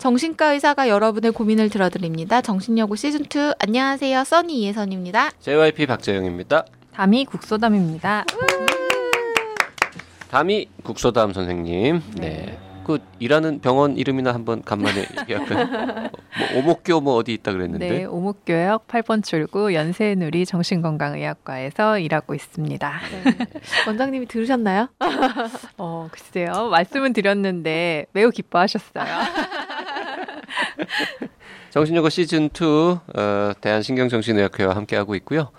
정신과 의사가 여러분의 고민을 들어드립니다. 정신여고 시즌2 안녕하세요. 써니 이혜선입니다. JYP 박재영입니다. 담이 국소담입니다. 담이 국소담 선생님. 네. 네. 그 일하는 병원 이름이나 한번 간만에 얘기할까요? 뭐 오목교 뭐 어디 있다 그랬는데. 네, 오목교역 8번 출구 연세누리 정신건강의학과에서 일하고 있습니다. 네. 원장님이 들으셨나요? 어, 글쎄요. 말씀은 드렸는데 매우 기뻐하셨어요. 정신여고 시즌 2 어, 대한신경정신의학회와 함께하고 있고요.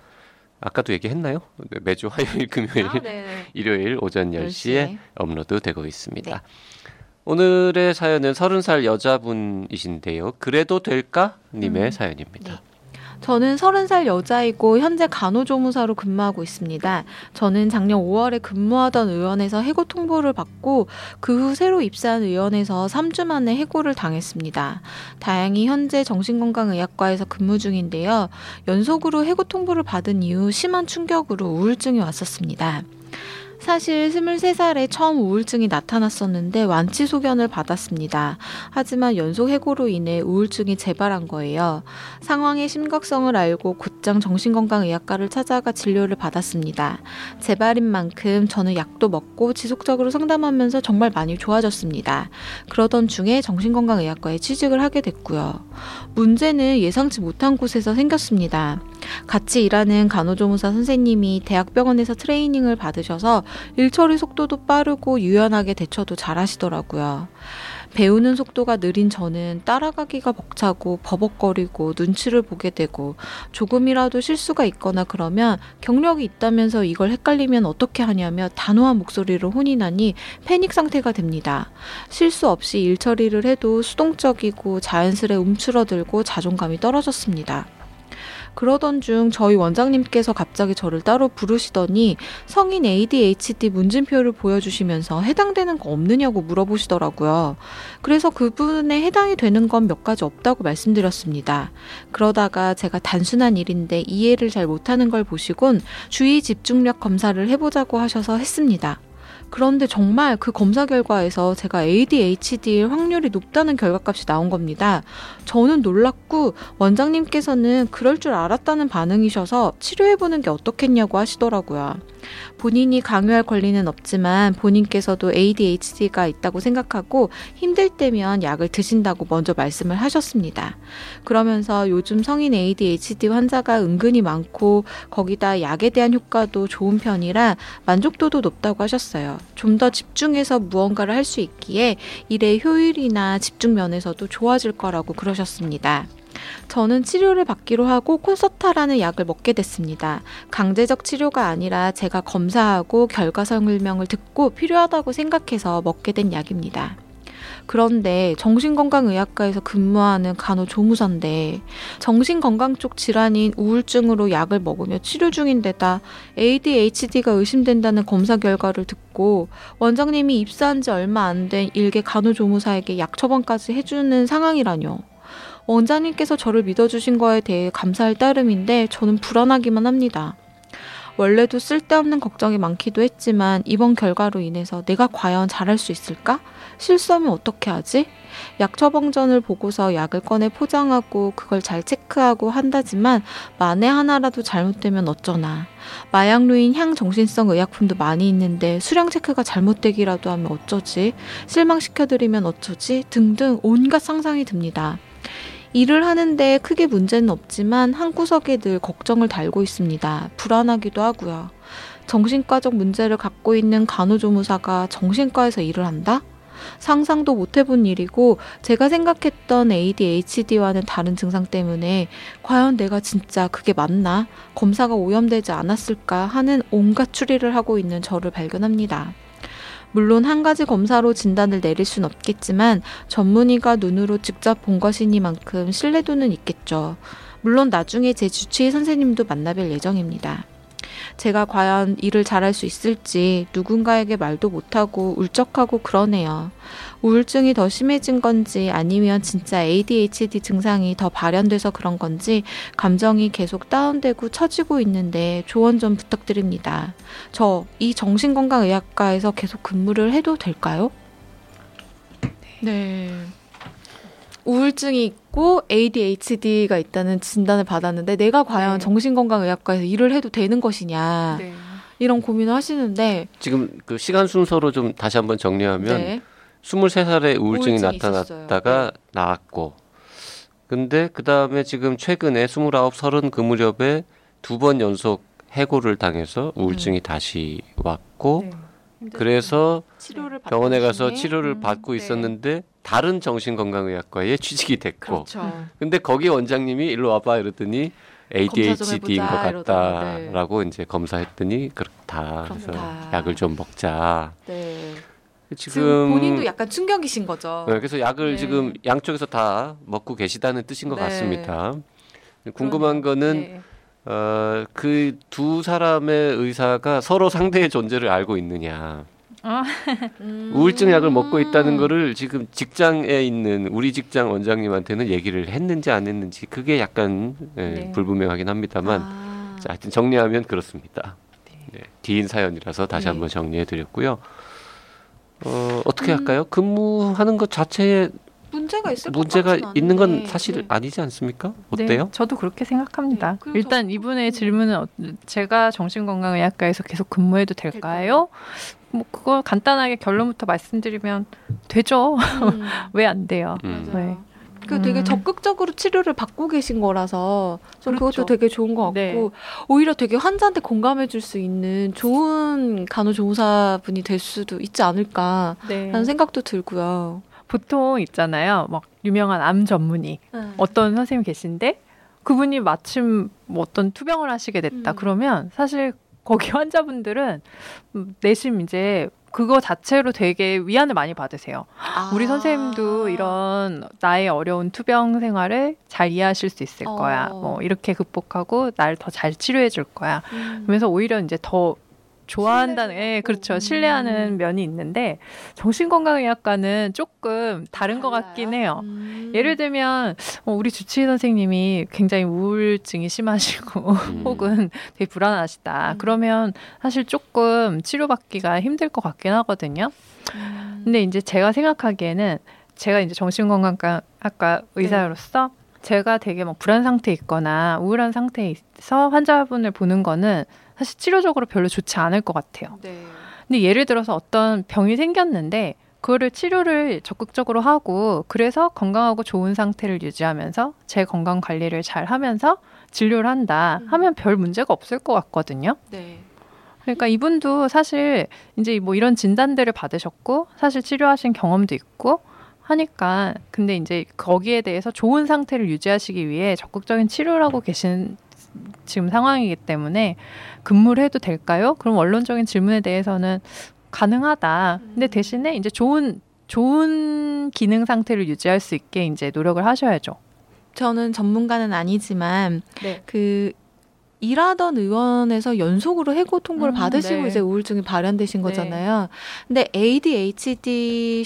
아까도 얘기했나요? 네, 매주 화요일, 금요일, 아, 네. 일요일 오전 10시에, 10시에 업로드 되고 있습니다. 네. 오늘의 사연은 30살 여자분이신데요. 그래도 될까? 님의 음. 사연입니다. 네. 저는 30살 여자이고 현재 간호조무사로 근무하고 있습니다. 저는 작년 5월에 근무하던 의원에서 해고 통보를 받고 그 후 새로 입사한 의원에서 3주 만에 해고를 당했습니다. 다행히 현재 정신건강의학과에서 근무 중인데요. 연속으로 해고 통보를 받은 이후 심한 충격으로 우울증이 왔었습니다. 사실 23살에 처음 우울증이 나타났었는데 완치 소견을 받았습니다. 하지만 연속 해고로 인해 우울증이 재발한 거예요. 상황의 심각성을 알고 곧장 정신건강의학과를 찾아가 진료를 받았습니다. 재발인 만큼 저는 약도 먹고 지속적으로 상담하면서 정말 많이 좋아졌습니다. 그러던 중에 정신건강의학과에 취직을 하게 됐고요. 문제는 예상치 못한 곳에서 생겼습니다. 같이 일하는 간호조무사 선생님이 대학병원에서 트레이닝을 받으셔서 일 처리 속도도 빠르고 유연하게 대처도 잘 하시더라고요. 배우는 속도가 느린 저는 따라가기가 벅차고 버벅거리고 눈치를 보게 되고 조금이라도 실수가 있거나 그러면 경력이 있다면서 이걸 헷갈리면 어떻게 하냐며 단호한 목소리로 혼인하니 패닉 상태가 됩니다. 실수 없이 일 처리를 해도 수동적이고 자연스레 움츠러들고 자존감이 떨어졌습니다. 그러던 중 저희 원장님께서 갑자기 저를 따로 부르시더니 성인 ADHD 문진표를 보여주시면서 해당되는 거 없느냐고 물어보시더라고요. 그래서 그분에 해당이 되는 건 몇 가지 없다고 말씀드렸습니다. 그러다가 제가 단순한 일인데 이해를 잘 못하는 걸 보시곤 주의 집중력 검사를 해보자고 하셔서 했습니다. 그런데 정말 그 검사 결과에서 제가 ADHD일 확률이 높다는 결과값이 나온 겁니다. 저는 놀랐고 원장님께서는 그럴 줄 알았다는 반응이셔서 치료해보는 게 어떻겠냐고 하시더라고요. 본인이 강요할 권리는 없지만 본인께서도 ADHD가 있다고 생각하고 힘들 때면 약을 드신다고 먼저 말씀을 하셨습니다. 그러면서 요즘 성인 ADHD 환자가 은근히 많고 거기다 약에 대한 효과도 좋은 편이라 만족도도 높다고 하셨어요. 좀 더 집중해서 무언가를 할 수 있기에 일의 효율이나 집중 면에서도 좋아질 거라고 그러셨습니다. 저는 치료를 받기로 하고 콘서타라는 약을 먹게 됐습니다. 강제적 치료가 아니라 제가 검사하고 결과 설명을 듣고 필요하다고 생각해서 먹게 된 약입니다. 그런데 정신건강의학과에서 근무하는 간호조무사인데 정신건강 쪽 질환인 우울증으로 약을 먹으며 치료 중인 데다 ADHD가 의심된다는 검사 결과를 듣고 원장님이 입사한 지 얼마 안 된 일개 간호조무사에게 약 처방까지 해주는 상황이라뇨. 원장님께서 저를 믿어주신 거에 대해 감사할 따름인데 저는 불안하기만 합니다. 원래도 쓸데없는 걱정이 많기도 했지만 이번 결과로 인해서 내가 과연 잘할 수 있을까? 실수하면 어떻게 하지? 약 처방전을 보고서 약을 꺼내 포장하고 그걸 잘 체크하고 한다지만 만에 하나라도 잘못되면 어쩌나. 마약류인 향 정신성 의약품도 많이 있는데 수량 체크가 잘못되기라도 하면 어쩌지? 실망시켜드리면 어쩌지? 등등 온갖 상상이 듭니다. 일을 하는데 크게 문제는 없지만 한 구석에 늘 걱정을 달고 있습니다. 불안하기도 하고요. 정신과적 문제를 갖고 있는 간호조무사가 정신과에서 일을 한다? 상상도 못 해본 일이고 제가 생각했던 ADHD와는 다른 증상 때문에 과연 내가 진짜 그게 맞나? 검사가 오염되지 않았을까 하는 온갖 추리를 하고 있는 저를 발견합니다. 물론 한 가지 검사로 진단을 내릴 순 없겠지만 전문의가 눈으로 직접 본 것이니만큼 신뢰도는 있겠죠. 물론 나중에 제 주치의 선생님도 만나뵐 예정입니다. 제가 과연 일을 잘할 수 있을지 누군가에게 말도 못하고 울적하고 그러네요. 우울증이 더 심해진 건지 아니면 진짜 ADHD 증상이 더 발현돼서 그런 건지 감정이 계속 다운되고 처지고 있는데 조언 좀 부탁드립니다. 저 이 정신건강의학과에서 계속 근무를 해도 될까요? 네. 우울증이 있고 ADHD가 있다는 진단을 받았는데 내가 과연 네. 정신건강의학과에서 일을 해도 되는 것이냐 네. 이런 고민을 하시는데 지금 그 시간 순서로 좀 다시 한번 정리하면 네. 23살에 우울증이, 우울증이 나타났다가 네. 나았고 근데 그 다음에 지금 최근에 29, 30 그 무렵에 두 번 연속 해고를 당해서 우울증이 음. 다시 왔고 네. 그래서 병원에 가서 치료를 음. 받고 네. 있었는데 다른 정신건강의학과에 취직이 됐고 그렇죠. 근데 거기 원장님이 일로 와봐 이러더니 ADHD인 것 같다라고 네. 이제 검사했더니 그렇다. 그래서 약을 좀 먹자. 네. 지금 본인도 약간 충격이신 거죠. 네, 그래서 약을 네. 지금 양쪽에서 다 먹고 계시다는 뜻인 것 네. 같습니다. 궁금한 거는 네. 어, 그 두 사람의 의사가 서로 상대의 존재를 알고 있느냐. 아. 우울증 약을 먹고 있다는 거를 지금 직장에 있는 우리 직장 원장님한테는 얘기를 했는지 안 했는지 그게 약간 예, 네. 불분명하긴 합니다만 아. 자, 하여튼 정리하면 그렇습니다. 네. 네, 긴 사연이라서 다시 네. 한번 정리해 드렸고요. 어, 어떻게 음. 할까요? 근무하는 것 자체에 문제가 있을 문제가 있는 건 사실 네. 아니지 않습니까? 네, 어때요? 네, 저도 그렇게 생각합니다. 네, 일단 이분의 질문은 어, 제가 정신건강의학과에서 계속 근무해도 될까요? 뭐 그거 간단하게 결론부터 말씀드리면 되죠. 음. 왜안 돼요? 음. 네. 그 되게 음. 적극적으로 치료를 받고 계신 거라서 좀 그렇죠. 그것도 되게 좋은 것 같고 네. 오히려 되게 환자한테 공감해 줄 수 있는 좋은 간호조무사분이 될 수도 있지 않을까라는 네. 생각도 들고요. 보통 있잖아요. 막 유명한 암 전문의 네. 어떤 선생님 계신데 그분이 마침 뭐 어떤 투병을 하시게 됐다. 음. 그러면 사실 거기 환자분들은 내심 이제 그거 자체로 되게 위안을 많이 받으세요. 아. 우리 선생님도 이런 나의 어려운 투병 생활을 잘 이해하실 수 있을 거야. 어. 뭐 이렇게 극복하고 날 더 잘 치료해 줄 거야. 음. 그러면서 오히려 이제 더 좋아한다는 예, 그렇죠. 신뢰하는 음. 면이 있는데 정신건강의학과는 조금 다른 달라요? 것 같긴 해요. 음. 예를 들면 어, 우리 주치의 선생님이 굉장히 우울증이 심하시고 음. 혹은 되게 불안하시다. 음. 그러면 사실 조금 치료받기가 힘들 것 같긴 하거든요. 음. 근데 이제 제가 생각하기에는 제가 이제 정신건강학과 의사로서 네. 제가 되게 막 불안 상태에 있거나 우울한 상태에서 환자분을 보는 거는 사실 치료적으로 별로 좋지 않을 것 같아요. 네. 근데 예를 들어서 어떤 병이 생겼는데 그거를 치료를 적극적으로 하고 그래서 건강하고 좋은 상태를 유지하면서 제 건강 관리를 잘 하면서 진료를 한다 음. 하면 별 문제가 없을 것 같거든요. 네. 그러니까 이분도 사실 이제 뭐 이런 진단들을 받으셨고 사실 치료하신 경험도 있고 하니까 근데 이제 거기에 대해서 좋은 상태를 유지하시기 위해 적극적인 치료를 하고 계신 지금 상황이기 때문에 근무를 해도 될까요? 그럼 원론적인 질문에 대해서는 가능하다. 근데 음. 대신에 이제 좋은 좋은 기능 상태를 유지할 수 있게 이제 노력을 하셔야죠. 저는 전문가는 아니지만 네. 그 일하던 의원에서 연속으로 해고 통보를 음, 받으시고 네. 이제 우울증이 발현되신 네. 거잖아요. 근데 ADHD셨고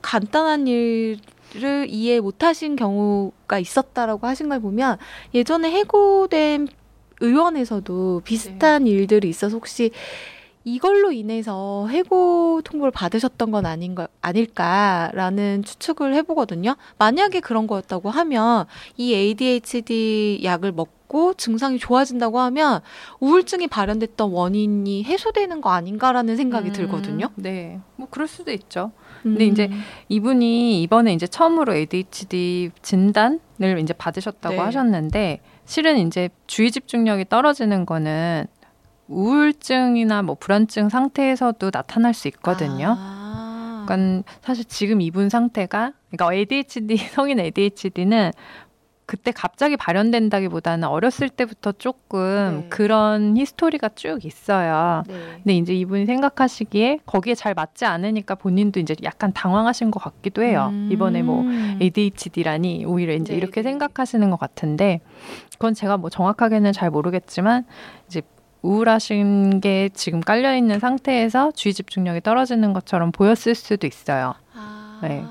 간단한 일 를 이해 못하신 경우가 있었다라고 하신 걸 보면 예전에 해고된 의원에서도 비슷한 네. 일들이 있어서 혹시 이걸로 인해서 해고 통보를 받으셨던 건 아닌가 아닐까라는 추측을 해보거든요. 만약에 그런 거였다고 하면 이 ADHD 약을 먹고 증상이 좋아진다고 하면 우울증이 발현됐던 원인이 해소되는 거 아닌가라는 생각이 음, 들거든요. 네, 뭐 그럴 수도 있죠. 근데 음. 이제 이분이 이번에 이제 처음으로 ADHD 진단을 이제 받으셨다고 네. 하셨는데 실은 이제 주의 집중력이 떨어지는 거는 우울증이나 뭐 불안증 상태에서도 나타날 수 있거든요. 아. 그러니까 사실 지금 이분 상태가 그러니까 ADHD 성인 ADHD는 그때 갑자기 발현된다기보다는 어렸을 때부터 조금 네. 그런 히스토리가 쭉 있어요. 네. 근데 이제 이분이 생각하시기에 거기에 잘 맞지 않으니까 본인도 이제 약간 당황하신 것 같기도 해요. 음. 이번에 뭐 ADHD라니 오히려 이제 네. 이렇게 네. 생각하시는 것 같은데 그건 제가 뭐 정확하게는 잘 모르겠지만 이제 우울하신 게 지금 깔려 있는 상태에서 주의 집중력이 떨어지는 것처럼 보였을 수도 있어요. 아. 네.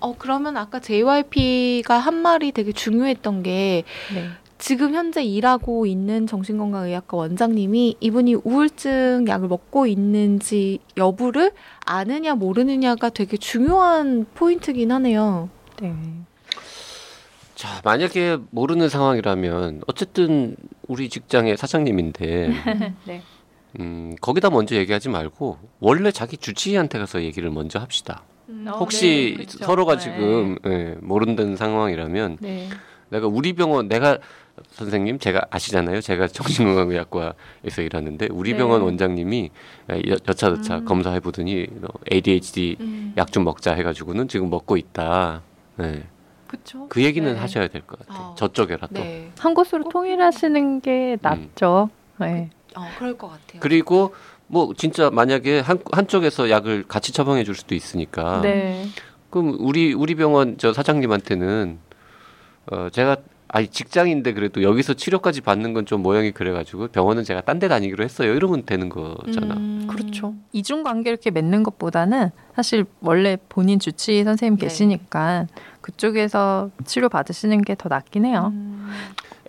어 그러면 아까 JYP가 한 말이 되게 중요했던 게 네. 지금 현재 일하고 있는 정신건강의학과 원장님이 이분이 우울증 약을 먹고 있는지 여부를 아느냐 모르느냐가 되게 중요한 포인트긴 하네요. 네. 자, 만약에 모르는 상황이라면 어쨌든 우리 직장의 사장님인데 네. 음, 거기다 먼저 얘기하지 말고 원래 자기 주치의한테 가서 얘기를 먼저 합시다. 음, 혹시 네, 그렇죠. 서로가 네. 지금 예, 모른다는 상황이라면 네. 내가 우리 병원 내가 선생님 제가 아시잖아요. 제가 정신건강의학과에서 일하는데 우리 네. 병원 원장님이 여차저차 음. 검사해 보더니 ADHD 음. 약좀 먹자 해가지고는 지금 먹고 있다. 네. 그쵸? 그 얘기는 네. 하셔야 될 것 같아요. 어. 저쪽에라도 네. 한 곳으로 통일하시는 게 음. 낫죠. 음. 네. 어, 그럴 것 같아요. 그리고 뭐 진짜 만약에 한 한쪽에서 약을 같이 처방해 줄 수도 있으니까. 네. 그럼 우리 우리 병원 저 사장님한테는 어 제가 아니 직장인데 그래도 여기서 치료까지 받는 건 좀 모양이 그래가지고 병원은 제가 딴 데 다니기로 했어요. 이러면 되는 거잖아. 음, 그렇죠. 이중 관계 이렇게 맺는 것보다는 사실 원래 본인 주치의 선생님 네. 계시니까 그쪽에서 치료 받으시는 게 더 낫긴 해요. 음.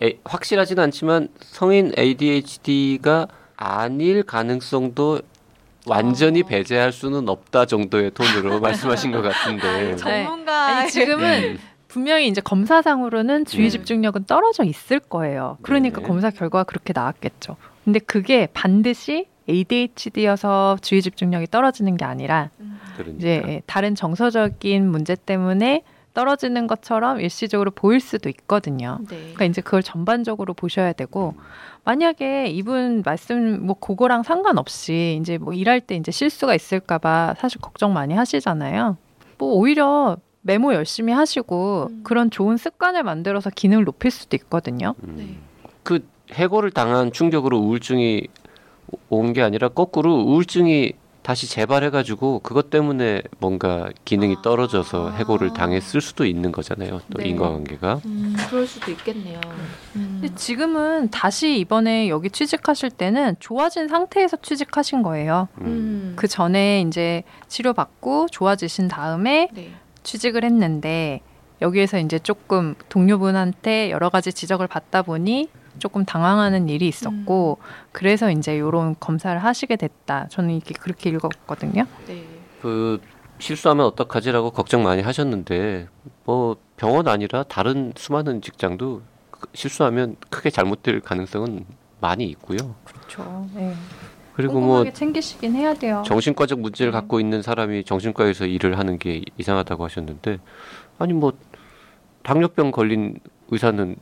에, 확실하지는 않지만 성인 ADHD가 아닐 가능성도 완전히 어. 배제할 수는 없다 정도의 톤으로 말씀하신 것 같은데. 전문가. 네. 지금은 음. 분명히 이제 검사상으로는 주의 네. 집중력은 떨어져 있을 거예요. 그러니까 네. 검사 결과가 그렇게 나왔겠죠. 근데 그게 반드시 ADHD여서 주의 집중력이 떨어지는 게 아니라 그러니까. 이제 다른 정서적인 문제 때문에 떨어지는 것처럼 일시적으로 보일 수도 있거든요. 네. 그러니까 이제 그걸 전반적으로 보셔야 되고 만약에 이분 말씀 뭐 그거랑 상관없이 이제 뭐 일할 때 이제 실수가 있을까 봐 사실 걱정 많이 하시잖아요. 뭐 오히려 메모 열심히 하시고 음. 그런 좋은 습관을 만들어서 기능을 높일 수도 있거든요. 음. 네. 그 해고를 당한 충격으로 우울증이 온 게 아니라 거꾸로 우울증이 다시 재발해가지고 그것 때문에 뭔가 기능이 아. 떨어져서 해고를 당했을 수도 있는 거잖아요. 또 네. 인과관계가. 음, 그럴 수도 있겠네요. 음. 근데 지금은 다시 이번에 여기 취직하실 때는 좋아진 상태에서 취직하신 거예요. 음. 그 전에 이제 치료받고 좋아지신 다음에 네. 취직을 했는데 여기에서 이제 조금 동료분한테 여러 가지 지적을 받다 보니 조금 당황하는 일이 있었고 음. 그래서 이제 이런 검사를 하시게 됐다. 저는 이게 그렇게 읽었거든요. 네. 그 실수하면 어떡하지라고 걱정 많이 하셨는데 뭐 병원 아니라 다른 수많은 직장도 실수하면 크게 잘못될 가능성은 많이 있고요. 그렇죠. 네. 그리고 뭐 챙기시긴 해야 돼요. 정신과적 문제를 네. 갖고 있는 사람이 정신과에서 일을 하는 게 이상하다고 하셨는데 아니 뭐 당뇨병 걸린 의사는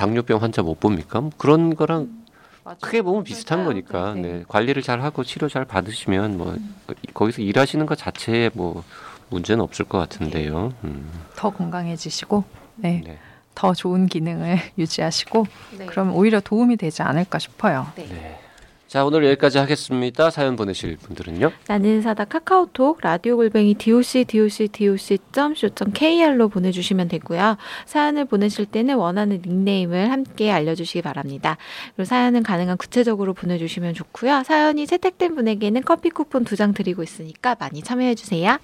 당뇨병 환자 못 봅니까? 뭐 그런 거랑 음, 크게 보면 비슷한 거니까 네. 네. 관리를 잘 하고 치료 잘 받으시면 뭐 음. 거기서 일하시는 것 자체에 뭐 문제는 없을 것 같은데요. 네. 음. 더 건강해지시고 네. 네. 더 좋은 기능을 유지하시고 네. 그러면 오히려 도움이 되지 않을까 싶어요. 네. 네. 자 오늘 여기까지 하겠습니다. 사연 보내실 분들은요. 나는 사다 카카오톡 라디오 골뱅이 doc doc doc co kr로 보내 주시면 되고요. 사연을 보내실 때는 원하는 닉네임을 함께 알려 주시기 바랍니다. 그리고 사연은 가능한 구체적으로 보내 주시면 좋고요. 사연이 채택된 분에게는 커피 쿠폰 두 장 드리고 있으니까 많이 참여해 주세요.